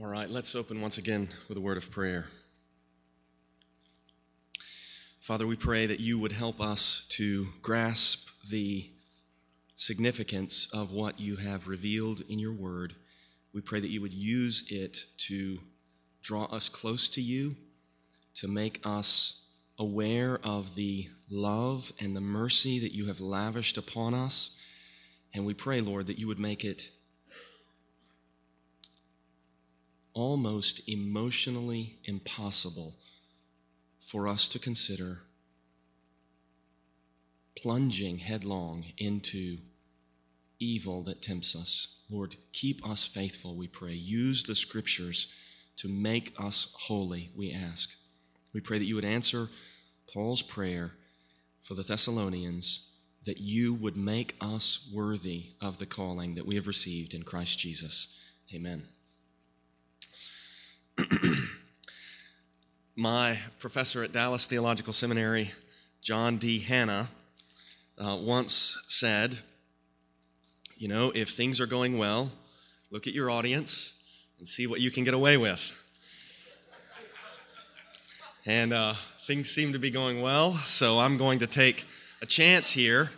All right, let's open once again with a word of prayer. Father, we pray that you would help us to grasp the significance of what you have revealed in your word. We pray that you would use it to draw us close to you, to make us aware of the love and the mercy that you have lavished upon us. And we pray, Lord, that you would make it almost emotionally impossible for us to consider plunging headlong into evil that tempts us. Lord, keep us faithful, we pray. Use the scriptures to make us holy, we ask. We pray that you would answer Paul's prayer for the Thessalonians that you would make us worthy of the calling that we have received in Christ Jesus. Amen. My professor at Dallas Theological Seminary, John D. Hannah, uh, once said, You know, if things are going well, look at your audience and see what you can get away with. And uh, things seem to be going well, so I'm going to take a chance here.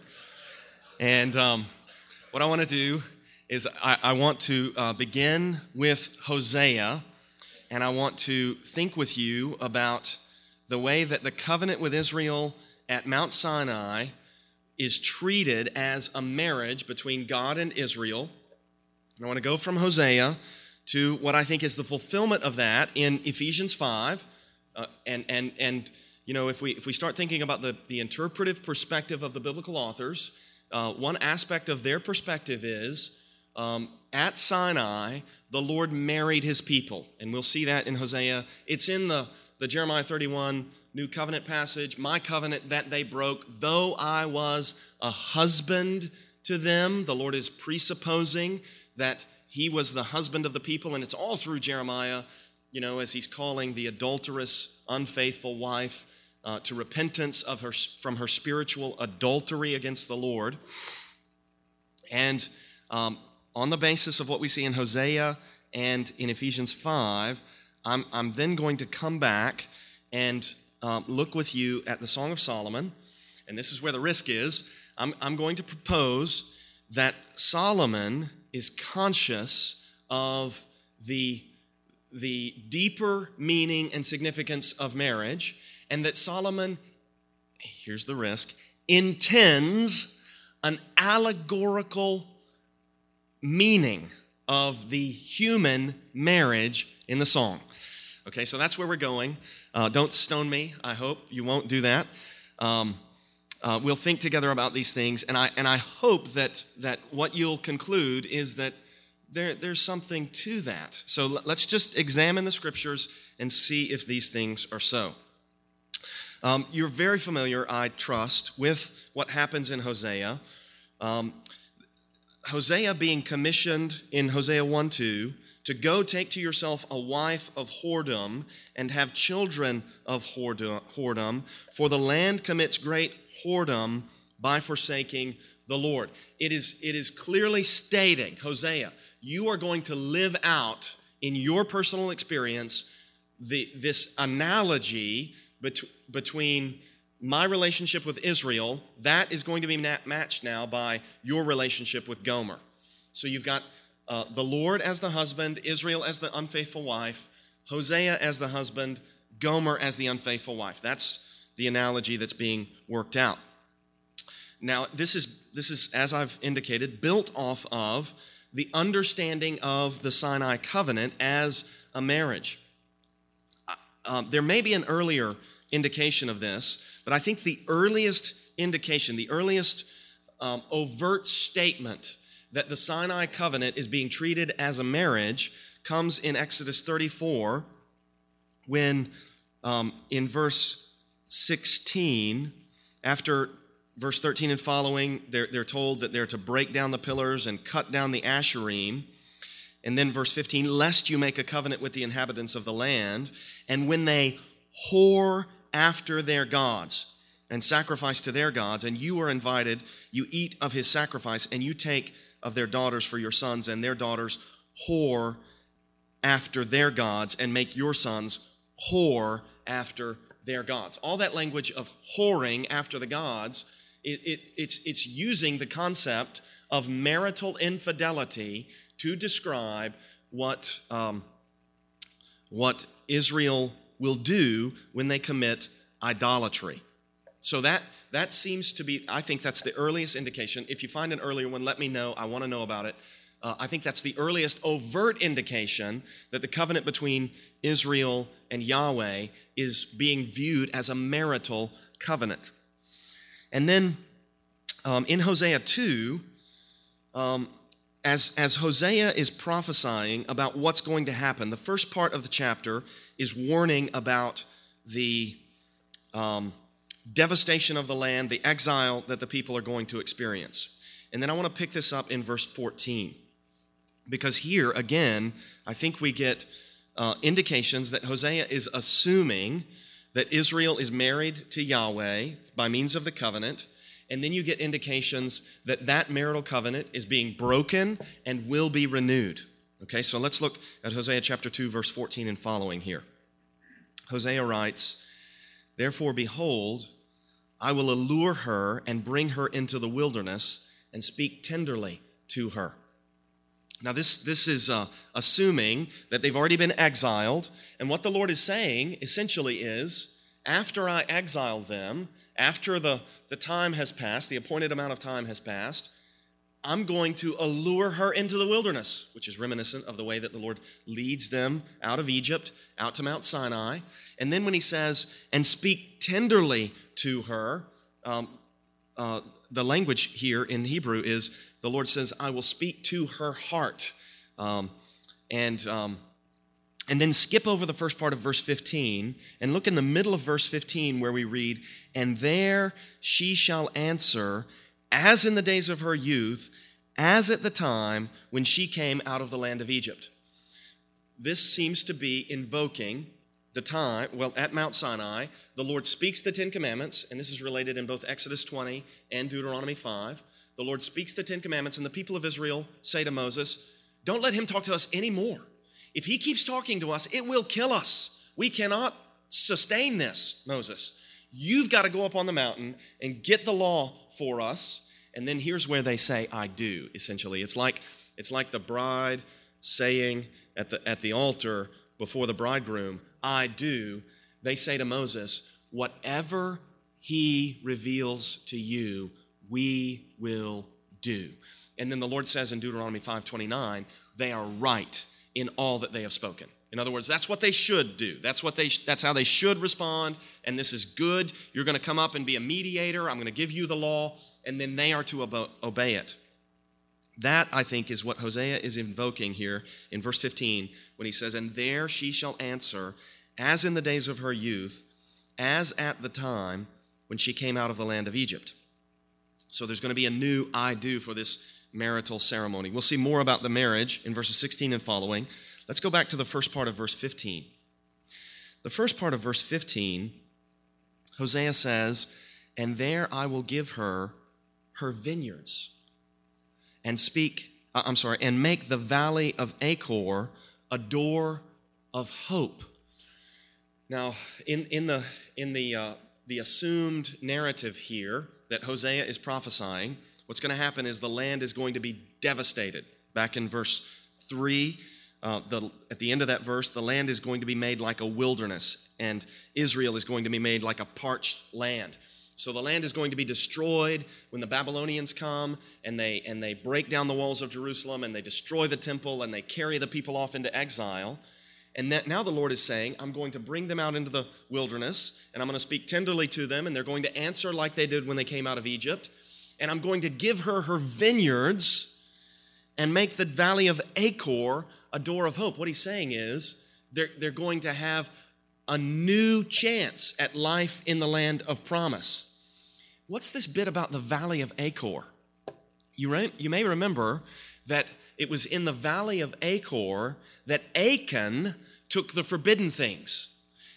And um, what I want to do is I, I want to uh, begin with Hosea and I want to think with you about the way that the covenant with Israel at Mount Sinai is treated as a marriage between God and Israel. And I want to go from Hosea to what I think is the fulfillment of that in Ephesians 5. Uh, and, and, and, you know, if we, if we start thinking about the, the interpretive perspective of the biblical authors, uh, one aspect of their perspective is um, at Sinai, the Lord married his people. And we'll see that in Hosea. It's in the, the Jeremiah 31 New Covenant passage. My covenant that they broke, though I was a husband to them. The Lord is presupposing that he was the husband of the people. And it's all through Jeremiah, you know, as he's calling the adulterous, unfaithful wife uh, to repentance of her, from her spiritual adultery against the Lord. And um, on the basis of what we see in Hosea and in Ephesians 5, I'm, I'm then going to come back and um, look with you at the Song of Solomon. And this is where the risk is. I'm, I'm going to propose that Solomon is conscious of the, the deeper meaning and significance of marriage, and that Solomon, here's the risk, intends an allegorical meaning of the human marriage in the song. Okay, so that's where we're going. Uh, don't stone me. I hope you won't do that. Um, uh, we'll think together about these things, and I and I hope that that what you'll conclude is that there there's something to that. So let's just examine the scriptures and see if these things are so. Um, you're very familiar, I trust, with what happens in Hosea. Um, Hosea being commissioned in Hosea 1 2 to go take to yourself a wife of whoredom and have children of whoredom, for the land commits great whoredom by forsaking the Lord. It is, it is clearly stating, Hosea, you are going to live out in your personal experience the, this analogy bet- between my relationship with Israel, that is going to be matched now by your relationship with Gomer. So you've got uh, the Lord as the husband, Israel as the unfaithful wife, Hosea as the husband, Gomer as the unfaithful wife. That's the analogy that's being worked out. Now, this is, this is, as I've indicated, built off of the understanding of the Sinai covenant as a marriage. Uh, um, there may be an earlier indication of this, but I think the earliest indication, the earliest um, overt statement that the Sinai covenant is being treated as a marriage comes in Exodus 34 when um, in verse 16, after verse 13 and following, they're, they're told that they're to break down the pillars and cut down the asherim. And then verse 15, lest you make a covenant with the inhabitants of the land. And when they whore after their gods and sacrifice to their gods, and you are invited, you eat of his sacrifice, and you take of their daughters for your sons, and their daughters whore after their gods and make your sons whore after their gods. All that language of whoring after the gods, it, it, it's, it's using the concept of marital infidelity to describe what, um, what Israel will do when they commit idolatry. So that that seems to be, I think that's the earliest indication. If you find an earlier one, let me know. I want to know about it. Uh, I think that's the earliest overt indication that the covenant between Israel and Yahweh is being viewed as a marital covenant. And then um, in Hosea 2, um, as, as Hosea is prophesying about what's going to happen, the first part of the chapter is warning about the um, devastation of the land, the exile that the people are going to experience. And then I want to pick this up in verse 14. Because here, again, I think we get uh, indications that Hosea is assuming that Israel is married to Yahweh by means of the covenant and then you get indications that that marital covenant is being broken and will be renewed. Okay, so let's look at Hosea chapter 2, verse 14 and following here. Hosea writes, Therefore, behold, I will allure her and bring her into the wilderness and speak tenderly to her. Now, this, this is uh, assuming that they've already been exiled. And what the Lord is saying essentially is after I exile them, after the, the time has passed, the appointed amount of time has passed, I'm going to allure her into the wilderness, which is reminiscent of the way that the Lord leads them out of Egypt, out to Mount Sinai. And then when he says, and speak tenderly to her, um, uh, the language here in Hebrew is the Lord says, I will speak to her heart. Um, and um, and then skip over the first part of verse 15 and look in the middle of verse 15 where we read, And there she shall answer, as in the days of her youth, as at the time when she came out of the land of Egypt. This seems to be invoking the time, well, at Mount Sinai, the Lord speaks the Ten Commandments, and this is related in both Exodus 20 and Deuteronomy 5. The Lord speaks the Ten Commandments, and the people of Israel say to Moses, Don't let him talk to us anymore if he keeps talking to us, it will kill us. We cannot sustain this, Moses. You've got to go up on the mountain and get the law for us. And then here's where they say, I do, essentially. It's like, it's like the bride saying at the, at the altar before the bridegroom, I do. They say to Moses, Whatever he reveals to you, we will do. And then the Lord says in Deuteronomy 5:29, they are right in all that they have spoken. In other words, that's what they should do. That's what they that's how they should respond and this is good. You're going to come up and be a mediator. I'm going to give you the law and then they are to obey it. That I think is what Hosea is invoking here in verse 15 when he says, "And there she shall answer as in the days of her youth, as at the time when she came out of the land of Egypt." So there's going to be a new I do for this marital ceremony. We'll see more about the marriage in verses 16 and following. Let's go back to the first part of verse 15. The first part of verse 15, Hosea says, And there I will give her her vineyards and speak, uh, I'm sorry, and make the valley of Achor a door of hope. Now, in, in the, in the, uh, the assumed narrative here that Hosea is prophesying, what's going to happen is the land is going to be devastated. Back in verse 3, uh, the, at the end of that verse, the land is going to be made like a wilderness, and Israel is going to be made like a parched land. So the land is going to be destroyed when the Babylonians come and they, and they break down the walls of Jerusalem and they destroy the temple and they carry the people off into exile. And that now the Lord is saying, I'm going to bring them out into the wilderness and I'm going to speak tenderly to them, and they're going to answer like they did when they came out of Egypt and I'm going to give her her vineyards and make the valley of Achor a door of hope. What he's saying is they're, they're going to have a new chance at life in the land of promise. What's this bit about the valley of Achor? You, re- you may remember that it was in the valley of Achor that Achan took the forbidden things.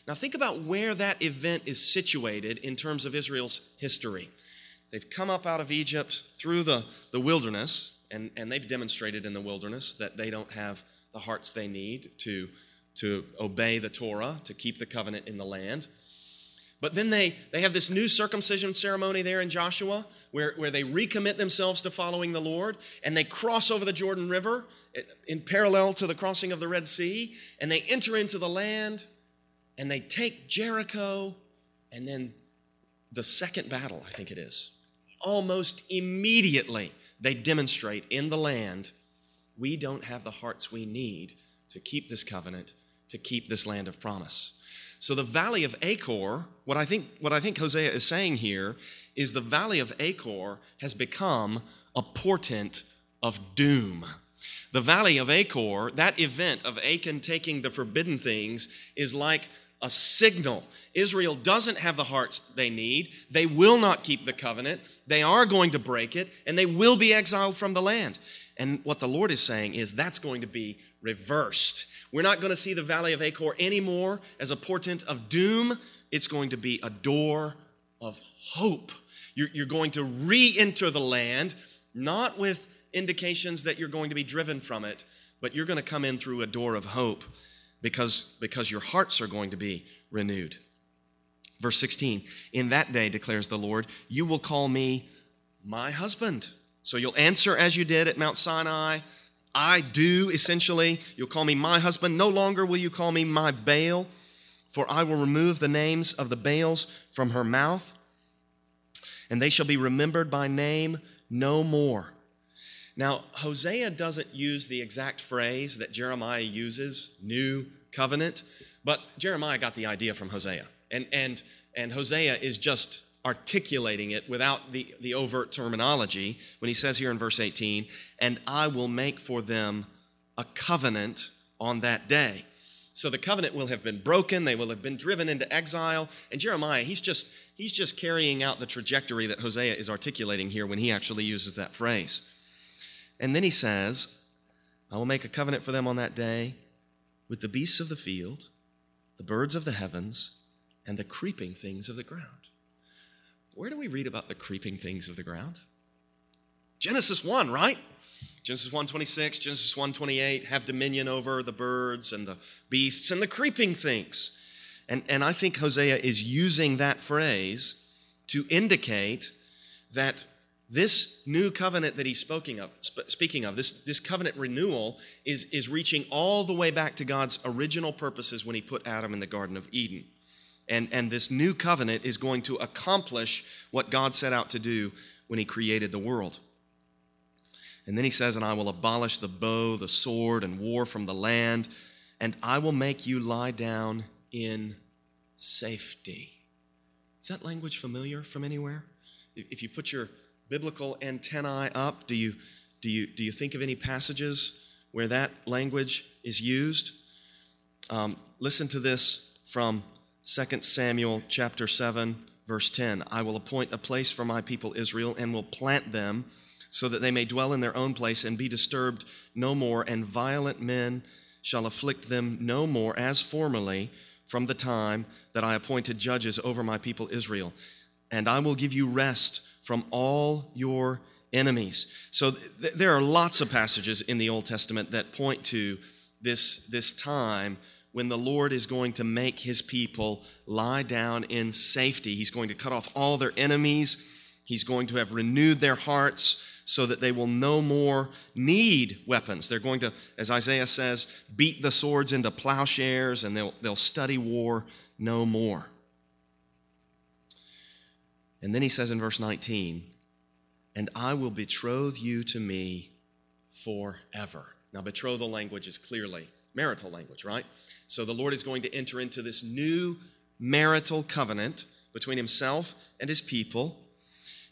Now, think about where that event is situated in terms of Israel's history. They've come up out of Egypt through the, the wilderness, and, and they've demonstrated in the wilderness that they don't have the hearts they need to, to obey the Torah, to keep the covenant in the land. But then they, they have this new circumcision ceremony there in Joshua where, where they recommit themselves to following the Lord and they cross over the Jordan River eh, in parallel to the crossing of the Red Sea and they enter into the land and they take Jericho and then the second battle, I think it is, almost immediately they demonstrate in the land we don't have the hearts we need to keep this covenant, to keep this land of promise. So the valley of Achor, what I think what I think Hosea is saying here is the valley of Achor has become a portent of doom. The valley of Achor, that event of Achan taking the forbidden things is like a signal. Israel doesn't have the hearts they need. They will not keep the covenant. They are going to break it, and they will be exiled from the land. And what the Lord is saying is that's going to be reversed. We're not going to see the valley of Achor anymore as a portent of doom. It's going to be a door of hope. You're, going to re enter the land, not with indications that you're going to be driven from it, but you're going to come in through a door of hope because, because your hearts are going to be renewed. Verse 16 In that day, declares the Lord, you will call me my husband. So you'll answer as you did at Mount Sinai. I do, essentially. You'll call me my husband. No longer will you call me my Baal, for I will remove the names of the Baals from her mouth, and they shall be remembered by name no more. Now, Hosea doesn't use the exact phrase that Jeremiah uses, new covenant, but Jeremiah got the idea from Hosea. And, and, and Hosea is just articulating it without the, the overt terminology when he says here in verse 18, and I will make for them a covenant on that day. So the covenant will have been broken, they will have been driven into exile, and Jeremiah, he's just he's just carrying out the trajectory that Hosea is articulating here when he actually uses that phrase. And then he says, I will make a covenant for them on that day with the beasts of the field, the birds of the heavens, and the creeping things of the ground. Where do we read about the creeping things of the ground? Genesis 1, right? Genesis 1:26, Genesis 1:28 have dominion over the birds and the beasts and the creeping things. And, and I think Hosea is using that phrase to indicate that this new covenant that he's speaking of, speaking of this, this covenant renewal, is, is reaching all the way back to God's original purposes when he put Adam in the Garden of Eden. And, and this new covenant is going to accomplish what God set out to do when He created the world. And then He says, And I will abolish the bow, the sword, and war from the land, and I will make you lie down in safety. Is that language familiar from anywhere? If you put your biblical antennae up, do you, do you, do you think of any passages where that language is used? Um, listen to this from 2 Samuel chapter 7 verse 10 I will appoint a place for my people Israel and will plant them so that they may dwell in their own place and be disturbed no more and violent men shall afflict them no more as formerly from the time that I appointed judges over my people Israel and I will give you rest from all your enemies so th- there are lots of passages in the Old Testament that point to this this time when the Lord is going to make his people lie down in safety. He's going to cut off all their enemies. He's going to have renewed their hearts so that they will no more need weapons. They're going to, as Isaiah says, beat the swords into plowshares and they'll, they'll study war no more. And then he says in verse 19, and I will betroth you to me forever. Now, betrothal language is clearly marital language, right? So the Lord is going to enter into this new marital covenant between himself and his people.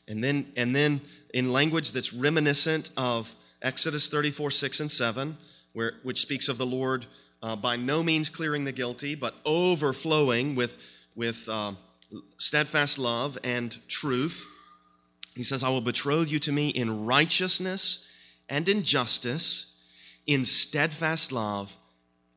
And then, and then in language that's reminiscent of Exodus 34, 6 and 7, where, which speaks of the Lord uh, by no means clearing the guilty, but overflowing with, with uh, steadfast love and truth. He says, I will betroth you to me in righteousness and in justice, in steadfast love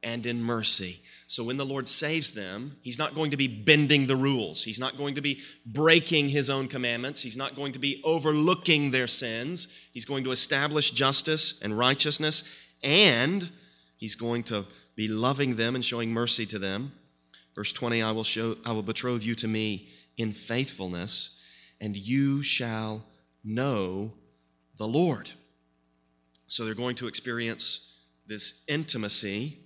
and in mercy. So when the Lord saves them, He's not going to be bending the rules. He's not going to be breaking His own commandments. He's not going to be overlooking their sins. He's going to establish justice and righteousness. And He's going to be loving them and showing mercy to them. Verse 20, I will show I will betroth you to me in faithfulness, and you shall know the Lord. So they're going to experience this intimacy.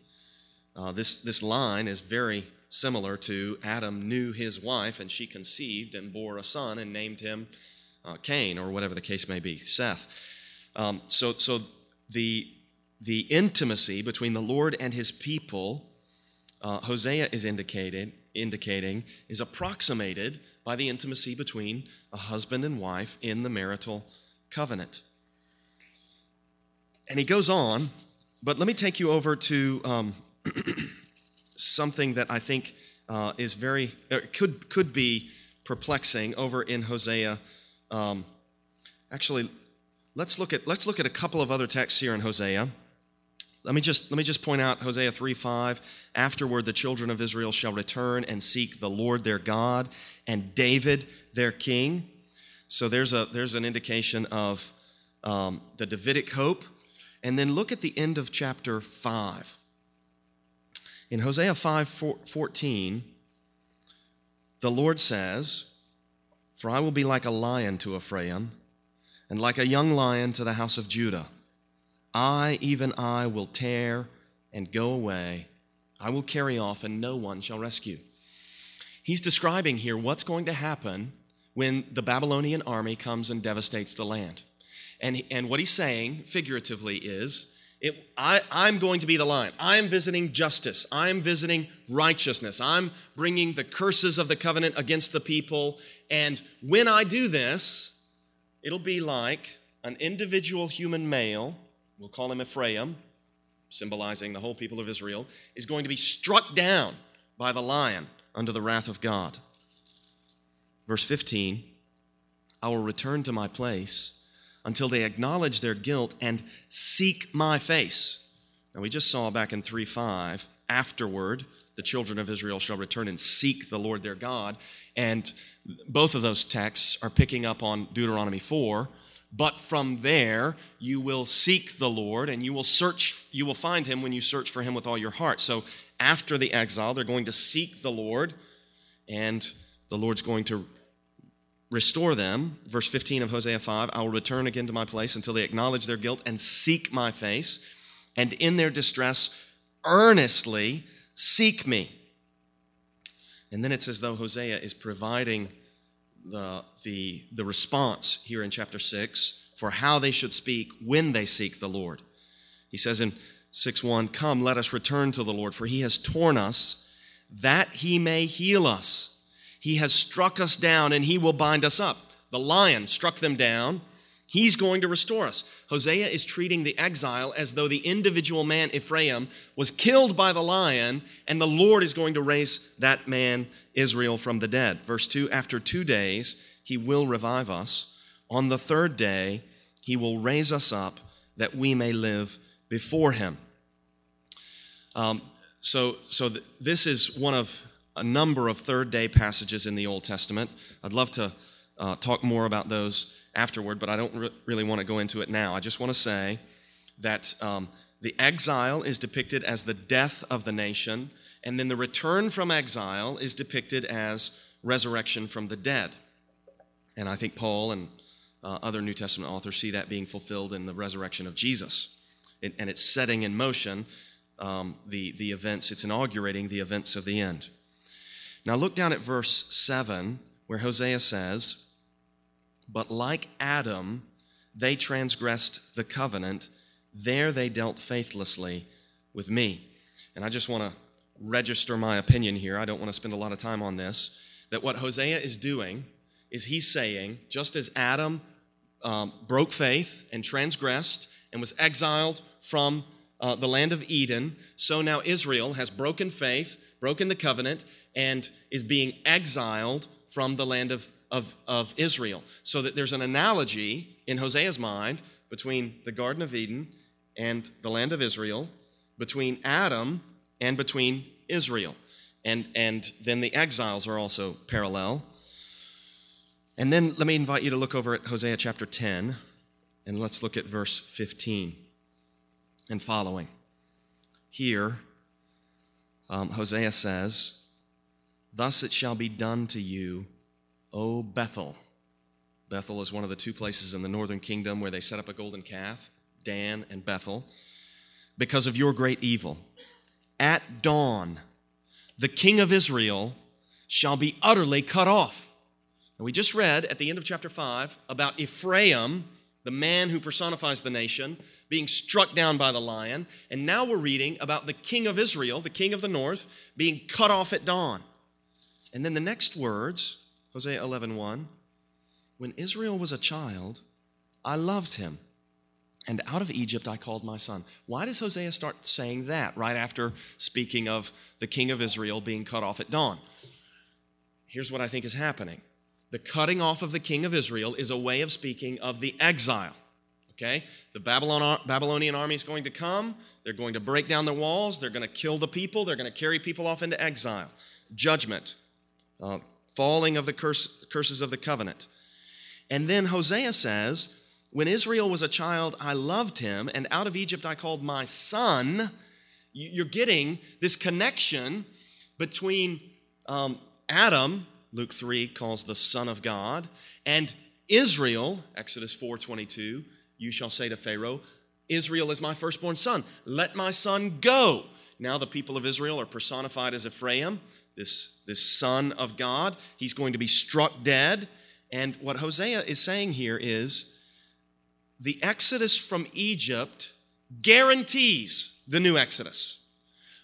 Uh, this, this line is very similar to Adam knew his wife, and she conceived and bore a son and named him uh, Cain, or whatever the case may be, Seth. Um, so, so the, the intimacy between the Lord and his people, uh, Hosea is indicated, indicating, is approximated by the intimacy between a husband and wife in the marital covenant. And he goes on, but let me take you over to um, something that I think uh, is very, uh, could, could be perplexing over in Hosea. Um, actually, let's look, at, let's look at a couple of other texts here in Hosea. Let me just let me just point out Hosea 3 5. Afterward, the children of Israel shall return and seek the Lord their God and David their king. So there's a there's an indication of um, the Davidic hope. And then look at the end of chapter 5. In Hosea 5 14, the Lord says, For I will be like a lion to Ephraim, and like a young lion to the house of Judah. I, even I, will tear and go away. I will carry off, and no one shall rescue. He's describing here what's going to happen when the Babylonian army comes and devastates the land. And, and what he's saying, figuratively, is it, I, I'm going to be the lion. I'm visiting justice. I'm visiting righteousness. I'm bringing the curses of the covenant against the people. And when I do this, it'll be like an individual human male we'll call him Ephraim, symbolizing the whole people of Israel, is going to be struck down by the lion under the wrath of God. Verse 15 I will return to my place until they acknowledge their guilt and seek my face. Now, we just saw back in 3 5, afterward, the children of Israel shall return and seek the Lord their God. And both of those texts are picking up on Deuteronomy 4, but from there, you will seek the Lord and you will search, you will find him when you search for him with all your heart. So after the exile, they're going to seek the Lord and the Lord's going to restore them. Verse 15 of Hosea 5 I will return again to my place until they acknowledge their guilt and seek my face, and in their distress, earnestly seek me. And then it's as though Hosea is providing the, the, the response here in chapter 6 for how they should speak when they seek the Lord. He says in 6 1, Come, let us return to the Lord, for he has torn us that he may heal us. He has struck us down and he will bind us up. The lion struck them down. He's going to restore us. Hosea is treating the exile as though the individual man, Ephraim, was killed by the lion, and the Lord is going to raise that man Israel from the dead. Verse 2 After two days, he will revive us. On the third day, he will raise us up that we may live before him. Um, so, so th- this is one of a number of third day passages in the Old Testament. I'd love to uh, talk more about those afterward, but I don't re- really want to go into it now. I just want to say that um, the exile is depicted as the death of the nation, and then the return from exile is depicted as resurrection from the dead. And I think Paul and uh, other New Testament authors see that being fulfilled in the resurrection of Jesus. It, and it's setting in motion um, the, the events, it's inaugurating the events of the end. Now look down at verse 7, where Hosea says, But like Adam, they transgressed the covenant, there they dealt faithlessly with me. And I just want to register my opinion here. I don't want to spend a lot of time on this. That what Hosea is doing is he's saying, just as Adam um, broke faith and transgressed and was exiled from uh, the land of Eden, so now Israel has broken faith, broken the covenant, and is being exiled from the land of, of, of Israel. So that there's an analogy in Hosea's mind between the Garden of Eden and the land of Israel, between Adam and between Israel. And, and then the exiles are also parallel. And then let me invite you to look over at Hosea chapter 10, and let's look at verse 15 and following. here, um, Hosea says, Thus it shall be done to you, O Bethel. Bethel is one of the two places in the northern kingdom where they set up a golden calf, Dan and Bethel, because of your great evil. At dawn, the king of Israel shall be utterly cut off. And we just read at the end of chapter 5 about Ephraim, the man who personifies the nation, being struck down by the lion. And now we're reading about the king of Israel, the king of the north, being cut off at dawn. And then the next words, Hosea 11:1, when Israel was a child, I loved him. And out of Egypt I called my son. Why does Hosea start saying that right after speaking of the king of Israel being cut off at dawn? Here's what I think is happening the cutting off of the king of Israel is a way of speaking of the exile. Okay? The Babylon, Babylonian army is going to come. They're going to break down the walls. They're going to kill the people. They're going to carry people off into exile. Judgment, uh, falling of the curse, curses of the covenant. And then Hosea says, When Israel was a child, I loved him, and out of Egypt I called my son. You're getting this connection between um, Adam, Luke 3 calls the Son of God, and Israel, Exodus 4:22, you shall say to Pharaoh, Israel is my firstborn son. Let my son go. Now the people of Israel are personified as Ephraim, this, this son of God. He's going to be struck dead. And what Hosea is saying here is the exodus from Egypt guarantees the new exodus.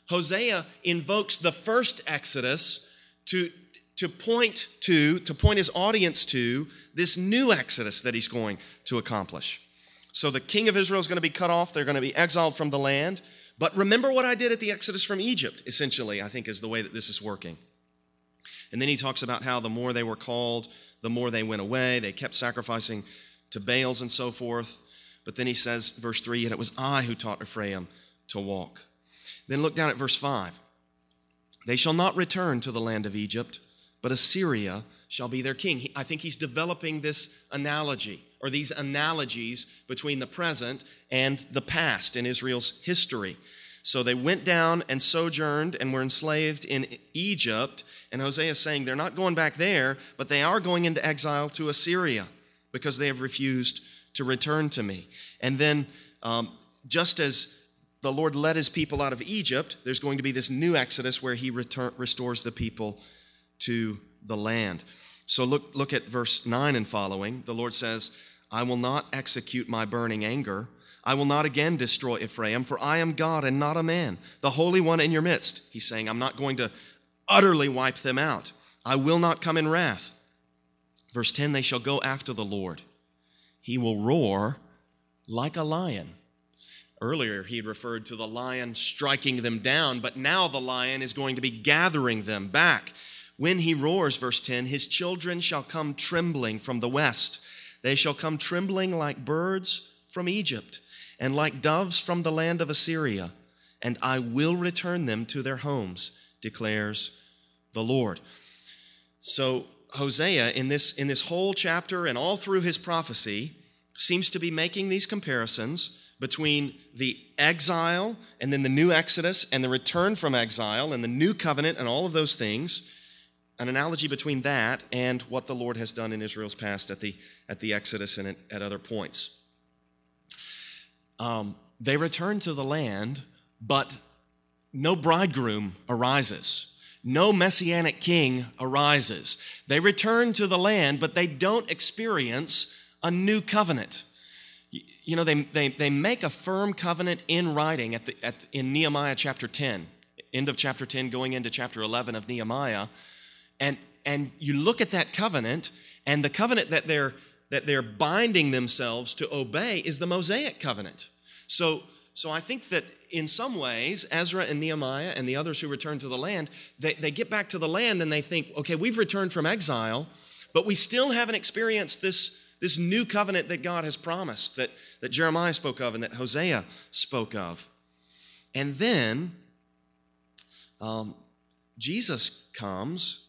Hosea invokes the first exodus to, to point to, to point his audience to this new exodus that he's going to accomplish. So the king of Israel is going to be cut off, they're going to be exiled from the land. But remember what I did at the exodus from Egypt, essentially, I think is the way that this is working. And then he talks about how the more they were called, the more they went away. They kept sacrificing to Baals and so forth. But then he says, verse 3, and it was I who taught Ephraim to walk. Then look down at verse 5. They shall not return to the land of Egypt, but Assyria shall be their king. I think he's developing this analogy or these analogies between the present and the past in Israel's history. So they went down and sojourned and were enslaved in Egypt. And Hosea is saying they're not going back there, but they are going into exile to Assyria because they have refused to return to me. And then, um, just as the Lord led his people out of Egypt, there's going to be this new exodus where he return, restores the people to the land. So look, look at verse 9 and following. The Lord says, I will not execute my burning anger I will not again destroy Ephraim, for I am God and not a man, the Holy One in your midst. He's saying, I'm not going to utterly wipe them out. I will not come in wrath. Verse 10 They shall go after the Lord. He will roar like a lion. Earlier, he had referred to the lion striking them down, but now the lion is going to be gathering them back. When he roars, verse 10, his children shall come trembling from the west. They shall come trembling like birds from Egypt and like doves from the land of Assyria, and I will return them to their homes, declares the Lord. So, Hosea, in this, in this whole chapter and all through his prophecy, seems to be making these comparisons between the exile and then the new Exodus and the return from exile and the new covenant and all of those things. An analogy between that and what the Lord has done in Israel's past at the, at the Exodus and at, other points um, they return to the land, but no bridegroom arises. No messianic king arises. They return to the land, but they don't experience a new covenant. You know, they, they, they make a firm covenant in writing at the, at, in Nehemiah chapter 10, end of chapter 10, going into chapter 11 of Nehemiah. And, and you look at that covenant, and the covenant that they're that they're binding themselves to obey is the Mosaic covenant. So, so I think that in some ways, Ezra and Nehemiah and the others who return to the land, they, they get back to the land and they think, okay, we've returned from exile, but we still haven't experienced this, this new covenant that God has promised, that, that Jeremiah spoke of and that Hosea spoke of. And then um, Jesus comes,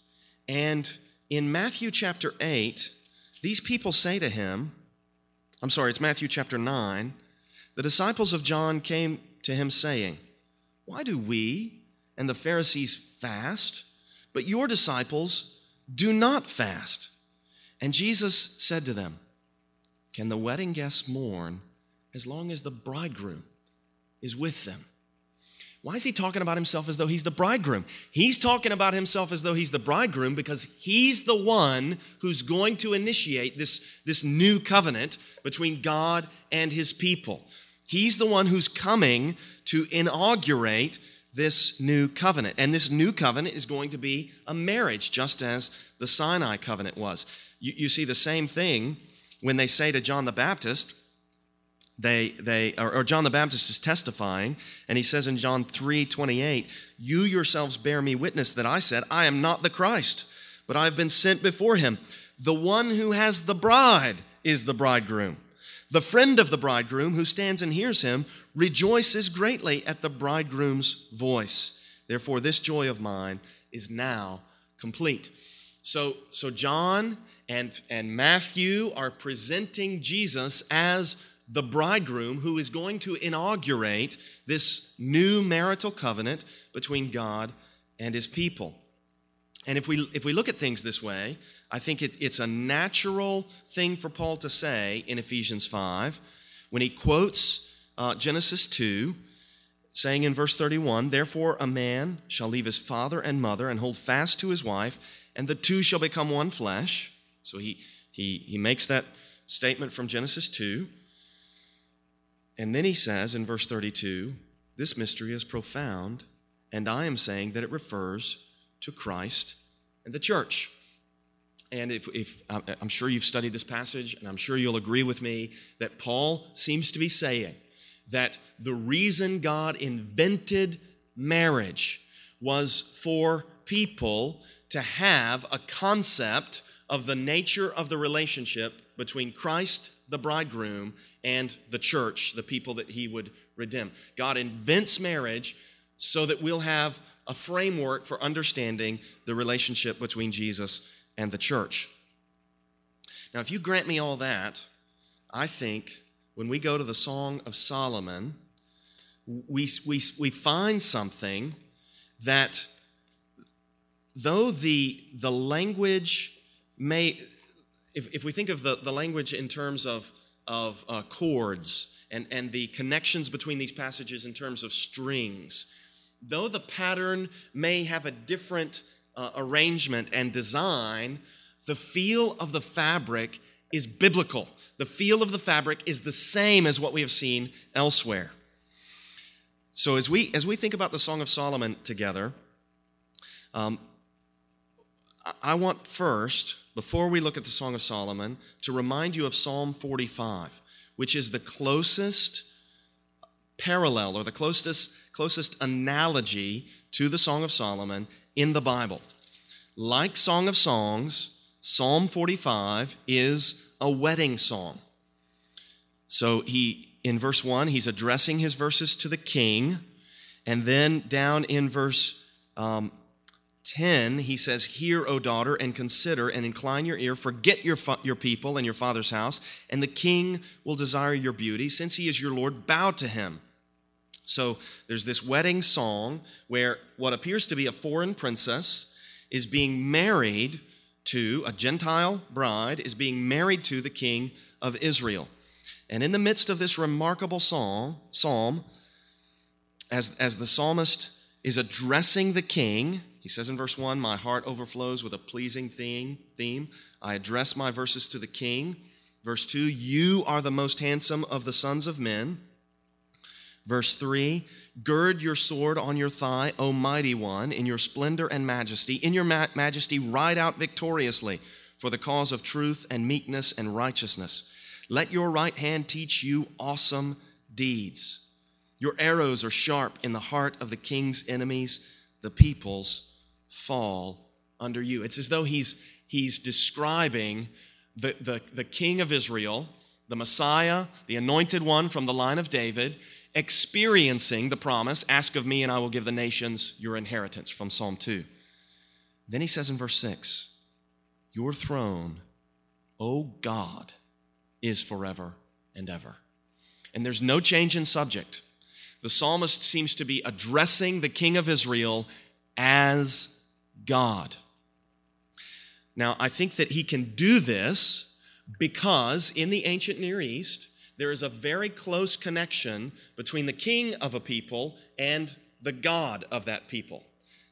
and in Matthew chapter 8, these people say to him, I'm sorry, it's Matthew chapter 9. The disciples of John came to him saying, Why do we and the Pharisees fast, but your disciples do not fast? And Jesus said to them, Can the wedding guests mourn as long as the bridegroom is with them? Why is he talking about himself as though he's the bridegroom? He's talking about himself as though he's the bridegroom because he's the one who's going to initiate this, this new covenant between God and his people. He's the one who's coming to inaugurate this new covenant. And this new covenant is going to be a marriage, just as the Sinai covenant was. You, you see the same thing when they say to John the Baptist, they, they or, or, John the Baptist is testifying, and he says in John 3 28, You yourselves bear me witness that I said, I am not the Christ, but I have been sent before him. The one who has the bride is the bridegroom. The friend of the bridegroom who stands and hears him rejoices greatly at the bridegroom's voice. Therefore, this joy of mine is now complete. So, so John and, and Matthew are presenting Jesus as the bridegroom who is going to inaugurate this new marital covenant between God and his people. And if we, if we look at things this way, I think it, it's a natural thing for Paul to say in Ephesians 5 when he quotes uh, Genesis 2, saying in verse 31 Therefore, a man shall leave his father and mother and hold fast to his wife, and the two shall become one flesh. So he, he, he makes that statement from Genesis 2. And then he says in verse 32 this mystery is profound, and I am saying that it refers to Christ and the church. And if, if I'm sure you've studied this passage, and I'm sure you'll agree with me that Paul seems to be saying that the reason God invented marriage was for people to have a concept of the nature of the relationship between Christ, the bridegroom, and the church, the people that he would redeem. God invents marriage so that we'll have a framework for understanding the relationship between Jesus and the church. Now, if you grant me all that, I think when we go to the Song of Solomon, we, we, we find something that, though the, the language may, if, if we think of the, the language in terms of of uh, chords and, and the connections between these passages in terms of strings. Though the pattern may have a different uh, arrangement and design, the feel of the fabric is biblical. The feel of the fabric is the same as what we have seen elsewhere. So as we as we think about the Song of Solomon together, um, I want first, before we look at the Song of Solomon, to remind you of Psalm 45, which is the closest parallel or the closest, closest analogy to the Song of Solomon in the Bible. Like Song of Songs, Psalm 45 is a wedding song. So he in verse 1, he's addressing his verses to the king, and then down in verse um, 10, he says, Hear, O daughter, and consider and incline your ear. Forget your, fa- your people and your father's house, and the king will desire your beauty. Since he is your Lord, bow to him. So there's this wedding song where what appears to be a foreign princess is being married to a Gentile bride, is being married to the king of Israel. And in the midst of this remarkable song, psalm, as, as the psalmist is addressing the king, he says in verse 1 My heart overflows with a pleasing theme. theme. I address my verses to the king. Verse 2 You are the most handsome of the sons of men. Verse 3 Gird your sword on your thigh, O mighty one, in your splendor and majesty. In your ma- majesty, ride out victoriously for the cause of truth and meekness and righteousness. Let your right hand teach you awesome deeds. Your arrows are sharp in the heart of the king's enemies, the people's fall under you. It's as though he's, he's describing the, the, the king of Israel, the Messiah, the anointed one from the line of David, experiencing the promise Ask of me, and I will give the nations your inheritance from Psalm 2. Then he says in verse 6 Your throne, O God, is forever and ever. And there's no change in subject. the psalmist seems to be addressing the king of Israel as God. Now, I think that he can do this because in the ancient Near East, there is a very close connection between the king of a people and the God of that people.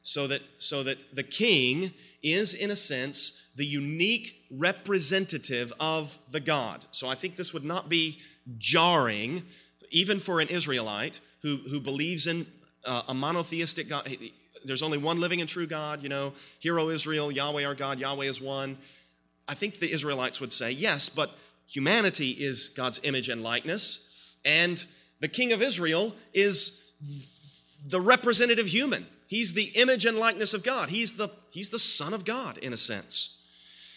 So that, so that the king is, in a sense, the unique representative of the God. So I think this would not be jarring, even for an Israelite who, who believes in uh, a monotheistic God. There's only one living and true God, you know, Hear O Israel, Yahweh our God, Yahweh is one. I think the Israelites would say, yes, but humanity is God's image and likeness, and the king of Israel is the representative human. He's the image and likeness of God. He's the, he's the Son of God, in a sense.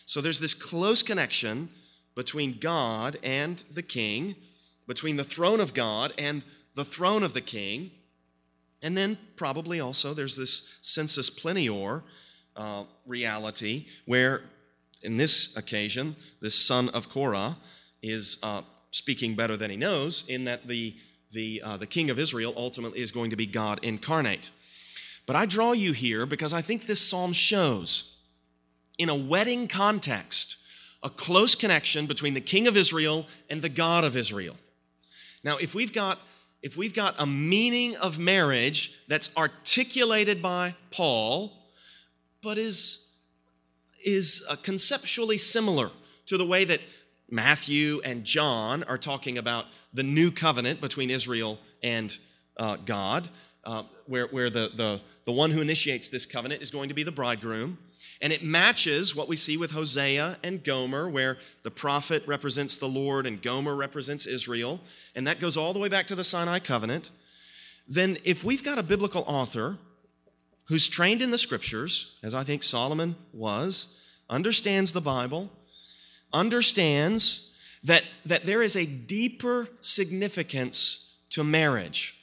So there's this close connection between God and the king, between the throne of God and the throne of the king. And then probably also there's this sensus plenior uh, reality where, in this occasion, this son of Korah is uh, speaking better than he knows, in that the, the, uh, the king of Israel ultimately is going to be God incarnate. But I draw you here because I think this psalm shows in a wedding context, a close connection between the king of Israel and the God of Israel. Now, if we've got if we've got a meaning of marriage that's articulated by Paul, but is, is uh, conceptually similar to the way that Matthew and John are talking about the new covenant between Israel and uh, God, uh, where, where the, the, the one who initiates this covenant is going to be the bridegroom. And it matches what we see with Hosea and Gomer, where the prophet represents the Lord and Gomer represents Israel. And that goes all the way back to the Sinai covenant. Then, if we've got a biblical author who's trained in the scriptures, as I think Solomon was, understands the Bible, understands that, that there is a deeper significance to marriage,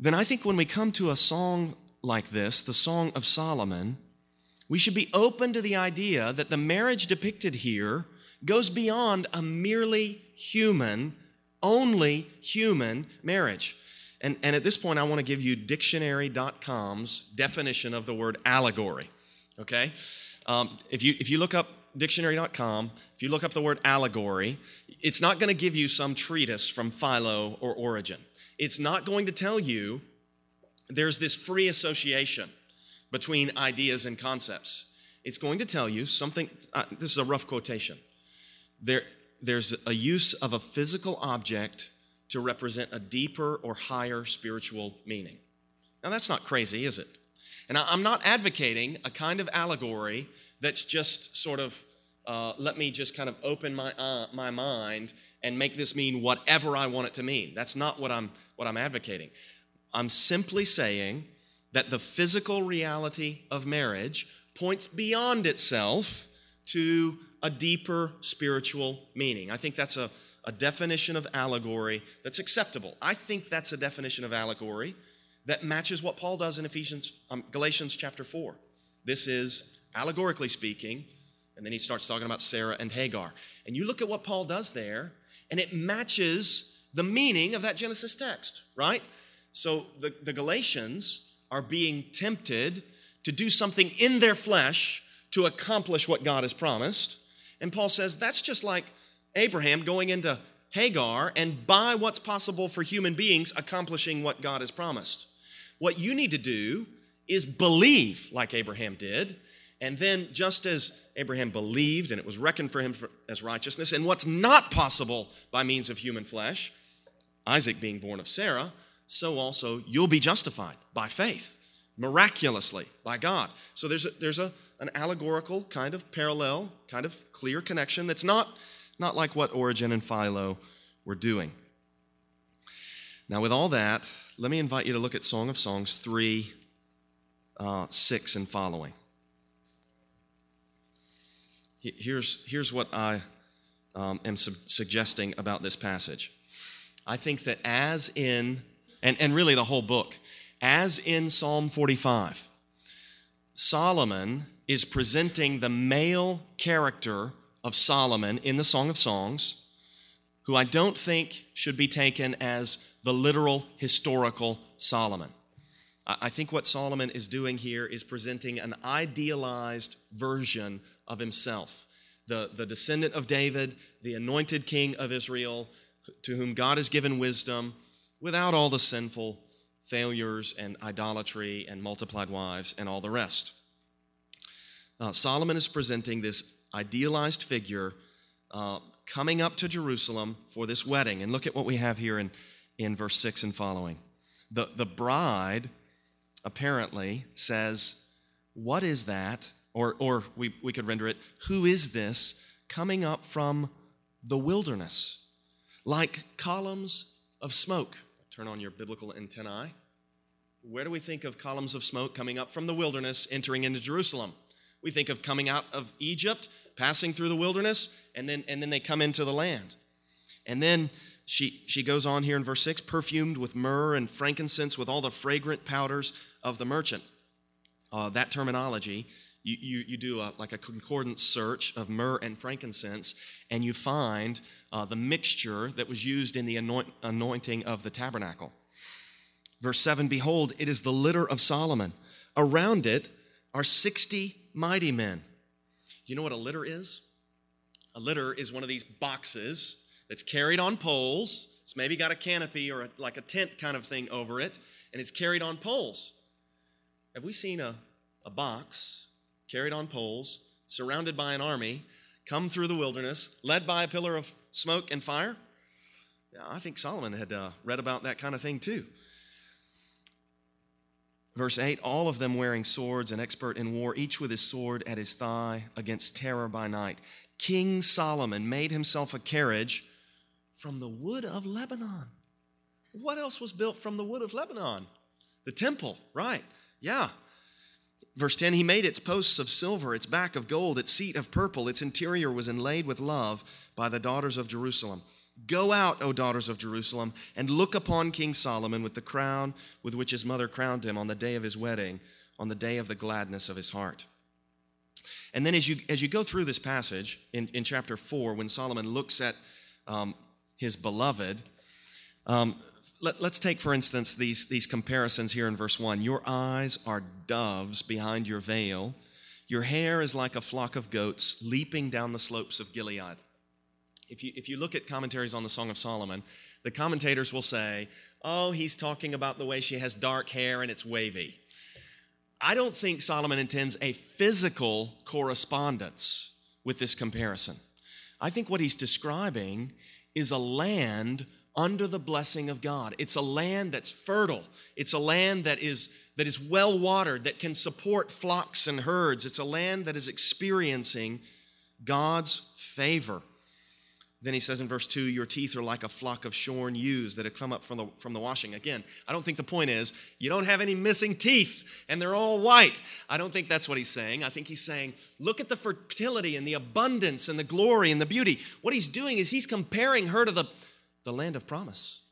then I think when we come to a song like this, the Song of Solomon, we should be open to the idea that the marriage depicted here goes beyond a merely human, only human marriage. And, and at this point, I want to give you dictionary.com's definition of the word allegory. Okay? Um, if, you, if you look up dictionary.com, if you look up the word allegory, it's not going to give you some treatise from Philo or Origen. It's not going to tell you there's this free association between ideas and concepts. It's going to tell you something, uh, this is a rough quotation. There, there's a use of a physical object to represent a deeper or higher spiritual meaning. Now, that's not crazy, is it? And I'm not advocating a kind of allegory that's just sort of, uh, let me just kind of open my, uh, my mind and make this mean whatever I want it to mean. That's not what I'm, what I'm advocating. I'm simply saying that the physical reality of marriage points beyond itself to a deeper spiritual meaning. I think that's a, a definition of allegory that's acceptable. I think that's a definition of allegory that matches what Paul does in Ephesians, um, Galatians chapter 4. This is allegorically speaking, and then he starts talking about Sarah and Hagar. And you look at what Paul does there, and it matches the meaning of that Genesis text, right? So the, the Galatians are being tempted to do something in their flesh to accomplish what God has promised. And Paul says that's just like Abraham going into Hagar and by what's possible for human beings accomplishing what God has promised. What you need to do is believe like Abraham did. And then, just as Abraham believed and it was reckoned for him as righteousness, and what's not possible by means of human flesh, Isaac being born of Sarah, so also you'll be justified by faith, miraculously by God. So there's a, there's a, an allegorical kind of parallel, kind of clear connection that's not, not like what Origen and Philo were doing. Now, with all that, let me invite you to look at Song of Songs 3, uh, 6, and following. Here's, here's what I um, am su- suggesting about this passage. I think that as in and, and really the whole book. As in Psalm 45, Solomon is presenting the male character of Solomon in the Song of Songs, who I don't think should be taken as the literal historical Solomon. I think what Solomon is doing here is presenting an idealized version of himself. The, the descendant of David, the anointed king of Israel, to whom God has given wisdom, without all the sinful failures and idolatry and multiplied wives and all the rest. Uh, Solomon is presenting this idealized figure uh, coming up to Jerusalem for this wedding. And look at what we have here in, in verse 6 and following. The, the bride apparently says, What is that? Or, or we, we could render it, Who is this coming up from the wilderness? Like columns of smoke. Turn on your biblical antennae. Where do we think of columns of smoke coming up from the wilderness, entering into Jerusalem? We think of coming out of Egypt, passing through the wilderness, and then, and then they come into the land. And then she, she goes on here in verse 6 perfumed with myrrh and frankincense, with all the fragrant powders of the merchant. Uh, that terminology, you, you, you do a, like a concordance search of myrrh and frankincense, and you find uh, the mixture that was used in the anoint, anointing of the tabernacle. Verse 7 Behold, it is the litter of Solomon. Around it are 60 mighty men. You know what a litter is? A litter is one of these boxes that's carried on poles. It's maybe got a canopy or a, like a tent kind of thing over it, and it's carried on poles. Have we seen a, a box carried on poles, surrounded by an army, come through the wilderness, led by a pillar of smoke and fire? Yeah, I think Solomon had uh, read about that kind of thing too. Verse 8 all of them wearing swords and expert in war, each with his sword at his thigh against terror by night. King Solomon made himself a carriage from the wood of Lebanon. What else was built from the wood of Lebanon? The temple, right? Yeah. Verse 10 He made its posts of silver, its back of gold, its seat of purple, its interior was inlaid with love by the daughters of Jerusalem. Go out, O daughters of Jerusalem, and look upon King Solomon with the crown with which his mother crowned him on the day of his wedding, on the day of the gladness of his heart. And then, as you, as you go through this passage in, in chapter 4, when Solomon looks at um, his beloved, um, let, us take, for instance, these, these comparisons here in verse 1. Your eyes are doves behind your veil, your hair is like a flock of goats leaping down the slopes of Gilead. If you, if you look at commentaries on the Song of Solomon, the commentators will say, oh, he's talking about the way she has dark hair and it's wavy. I don't think Solomon intends a physical correspondence with this comparison. I think what he's describing is a land under the blessing of God. It's a land that's fertile. It's a land that is that is well watered, that can support flocks and herds. It's a land that is experiencing God's favor. Then he says in verse 2, Your teeth are like a flock of shorn ewes that have come up from the, from the washing. Again, I don't think the point is you don't have any missing teeth and they're all white. I don't think that's what he's saying. I think he's saying, Look at the fertility and the abundance and the glory and the beauty. What he's doing is he's comparing her to the, the land of promise.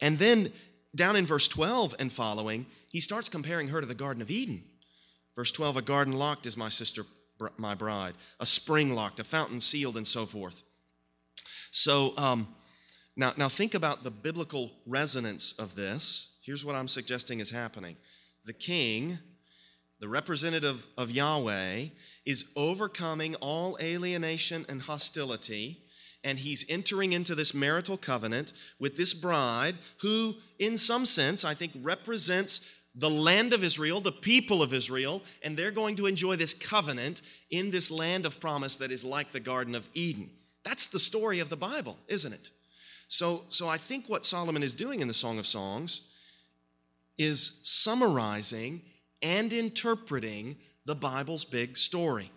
And then down in verse 12 and following, he starts comparing her to the Garden of Eden. Verse 12, A garden locked is my sister, my bride, a spring locked, a fountain sealed, and so forth. So um, now, now think about the biblical resonance of this. Here's what I'm suggesting is happening the king, the representative of Yahweh, is overcoming all alienation and hostility and he's entering into this marital covenant with this bride who, in some sense, I think represents the land of Israel, the people of Israel, and they're going to enjoy this covenant in this land of promise that is like the Garden of Eden. That's the story of the Bible, isn't it? So, so I think what Solomon is doing in the Song of Songs is summarizing and interpreting the Bible's big story.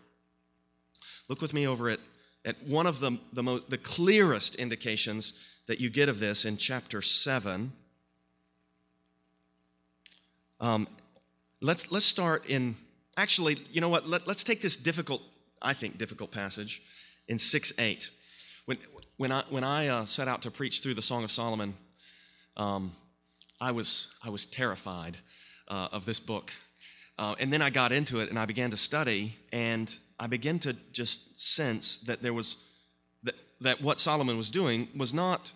Look with me over at, at one of the, the, mo- the clearest indications that you get of this in chapter 7. Um, let's, let's start in, actually, you know what? Let, let's take this difficult, I think, difficult passage in 6 8. When, when I, when I uh, set out to preach through the Song of Solomon, um, I, was, I was terrified uh, of this book. Uh, and then I got into it and I began to study, and I began to just sense that there was, that that what Solomon was doing was not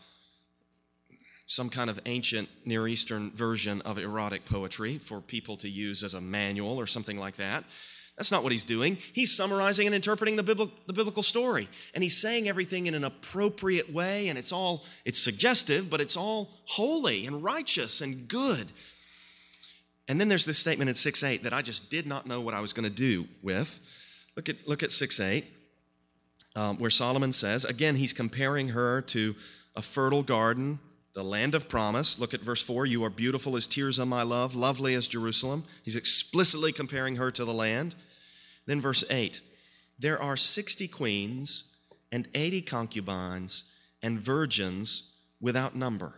some kind of ancient Near Eastern version of erotic poetry for people to use as a manual or something like that. That's not what he's doing. He's summarizing and interpreting the, biblical, the biblical story. And he's saying everything in an appropriate way, and it's all, it's suggestive, but it's all holy and righteous and good. And then there's this statement in 6 8 that I just did not know what I was going to do with. Look at, look at 6 8, um, where Solomon says, again, he's comparing her to a fertile garden, the land of promise. Look at verse 4 You are beautiful as Tirzah my love, lovely as Jerusalem. He's explicitly comparing her to the land. Then verse 8 There are 60 queens and 80 concubines and virgins without number.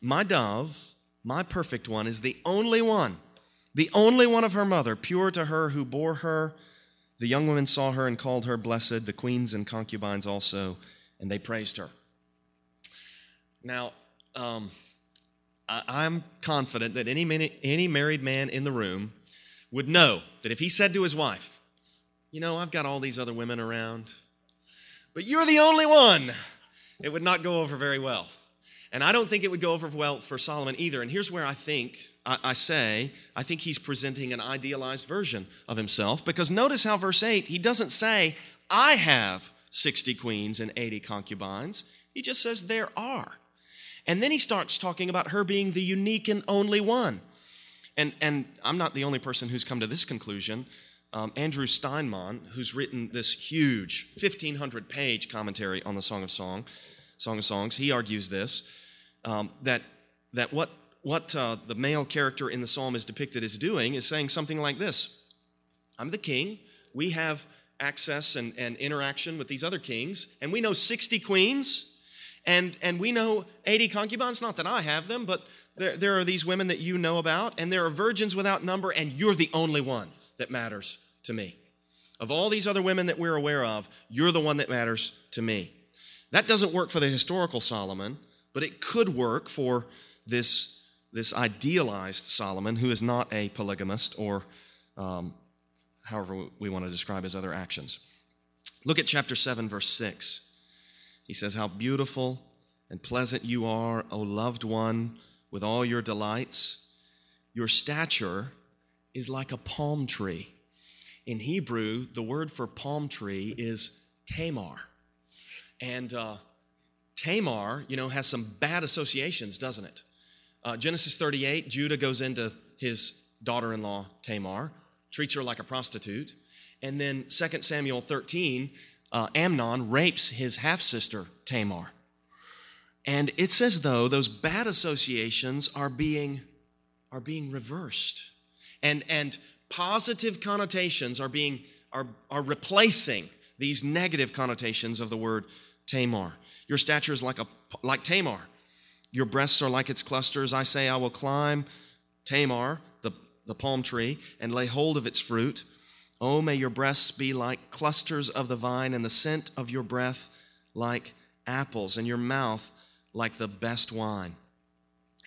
My dove, my perfect one, is the only one, the only one of her mother, pure to her who bore her. The young women saw her and called her blessed, the queens and concubines also, and they praised her. Now, um, I, am confident that any, any married man in the room would know that if he said to his wife, You know, I've got all these other women around, but you're the only one, it would not go over very well. And I don't think it would go over well for Solomon either. And here's where I think, I, I, say, I think he's presenting an idealized version of himself because notice how verse 8, he doesn't say, I have 60 queens and 80 concubines. He just says, There are. And then he starts talking about her being the unique and only one. And, and I'm not the only person who's come to this conclusion. Um, Andrew Steinman, who's written this huge 1,500 page commentary on the Song of Song, Song of Songs, he argues this um, that, that what, what uh, the male character in the psalm is depicted as doing is saying something like this I'm the king. We have access and, and interaction with these other kings, and we know 60 queens and, and we know 80 concubines, not that I have them, but there, there are these women that you know about, and there are virgins without number, and you're the only one that matters to me. Of all these other women that we're aware of, you're the one that matters to me. That doesn't work for the historical Solomon, but it could work for this, this idealized Solomon who is not a polygamist or um, however we want to describe his other actions. Look at chapter 7, verse 6. He says, How beautiful and pleasant you are, O loved one, with all your delights. Your stature is like a palm tree. In Hebrew, the word for palm tree is tamar. And uh, tamar, you know, has some bad associations, doesn't it? Uh, Genesis 38, Judah goes into his daughter in law, Tamar, treats her like a prostitute. And then 2 Samuel 13, uh, Amnon rapes his half sister Tamar. And it's as though those bad associations are being, are being reversed. And, and positive connotations are, being, are, are replacing these negative connotations of the word Tamar. Your stature is like, a, like Tamar. Your breasts are like its clusters. I say, I will climb Tamar, the, the palm tree, and lay hold of its fruit. Oh, may your breasts be like clusters of the vine, and the scent of your breath like apples, and your mouth like the best wine.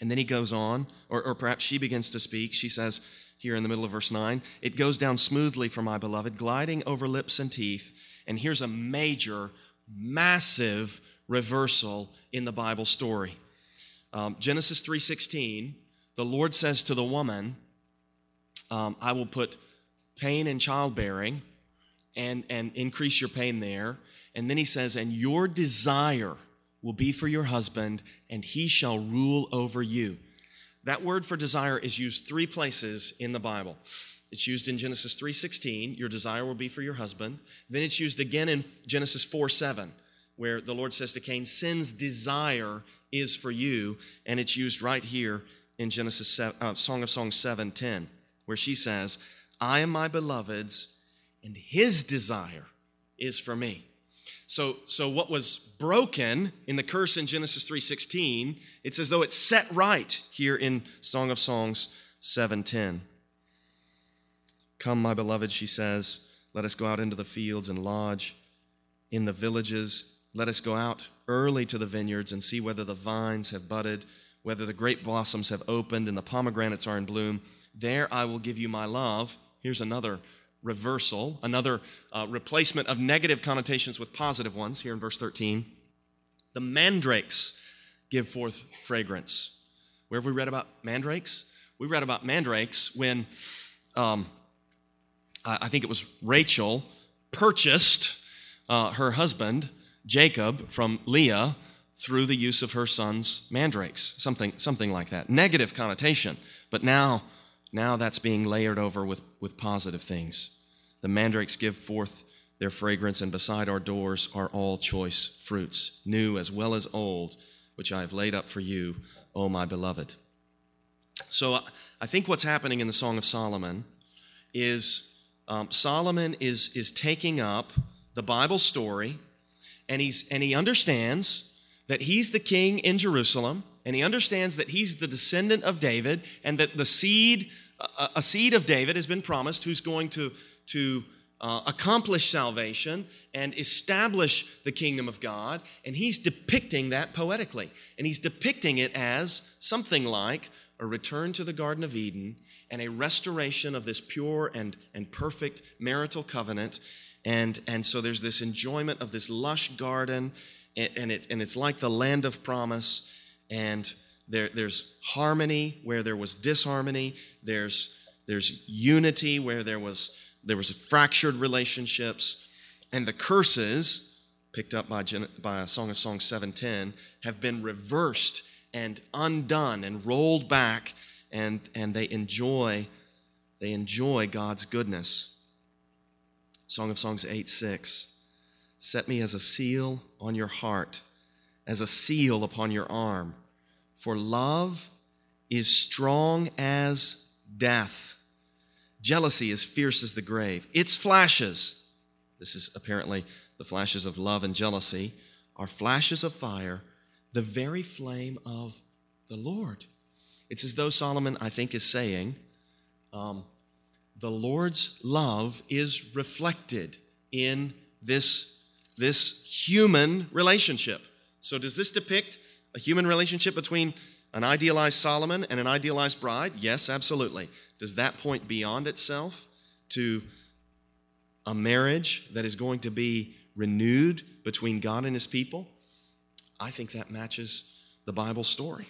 And then he goes on, or, or perhaps she begins to speak. She says here in the middle of verse 9, It goes down smoothly for my beloved, gliding over lips and teeth. And here's a major, massive reversal in the Bible story. Um, Genesis 3:16, the Lord says to the woman, um, I will put pain in childbearing and, and increase your pain there. And then he says, and your desire will be for your husband, and he shall rule over you. That word for desire is used three places in the Bible. It's used in Genesis 3:16, your desire will be for your husband. Then it's used again in Genesis 4:7, where the Lord says to Cain, "Sin's desire is for you," and it's used right here in Genesis uh, Song of Songs 7:10, where she says, I am my beloved's, and his desire is for me. So, so what was broken in the curse in Genesis 3:16, it's as though it's set right here in Song of Songs 7:10. Come, my beloved, she says, let us go out into the fields and lodge in the villages. Let us go out early to the vineyards and see whether the vines have budded, whether the grape blossoms have opened and the pomegranates are in bloom. There I will give you my love Here's another reversal, another uh, replacement of negative connotations with positive ones here in verse 13. The mandrakes give forth fragrance. Where have we read about mandrakes? We read about mandrakes when um, I think it was Rachel purchased uh, her husband, Jacob, from Leah through the use of her son's mandrakes, something, something like that. Negative connotation, but now, now that's being layered over with, with positive things. The mandrakes give forth their fragrance, and beside our doors are all choice fruits, new as well as old, which I have laid up for you, O my beloved. So I think what's happening in the Song of Solomon is um, Solomon is, is taking up the Bible story, and, he's, and he understands that he's the king in Jerusalem, and he understands that he's the descendant of David, and that the seed, a, seed of David has been promised who's going to, to uh, accomplish salvation and establish the kingdom of God. And he's depicting that poetically. And he's depicting it as something like a return to the Garden of Eden and a restoration of this pure and, and perfect marital covenant. And, and so there's this enjoyment of this lush garden, and, and, it, and it's like the land of promise. And there, there's harmony where there was disharmony, there's, there's unity where there was, there was fractured relationships, and the curses picked up by, by Song of Songs 710 have been reversed and undone and rolled back and, and they enjoy they enjoy God's goodness. Song of Songs 8 6. Set me as a seal on your heart, as a seal upon your arm. For love is strong as death. Jealousy is fierce as the grave. Its flashes, this is apparently the flashes of love and jealousy, are flashes of fire the very flame of the Lord. It's as though Solomon, I think, is saying, um, the Lord's love is reflected in this, this human relationship. So, does this depict a human relationship between an idealized Solomon and an idealized bride? Yes, absolutely. Does that point beyond itself to a marriage that is going to be renewed between God and his people? I think that matches the Bible story.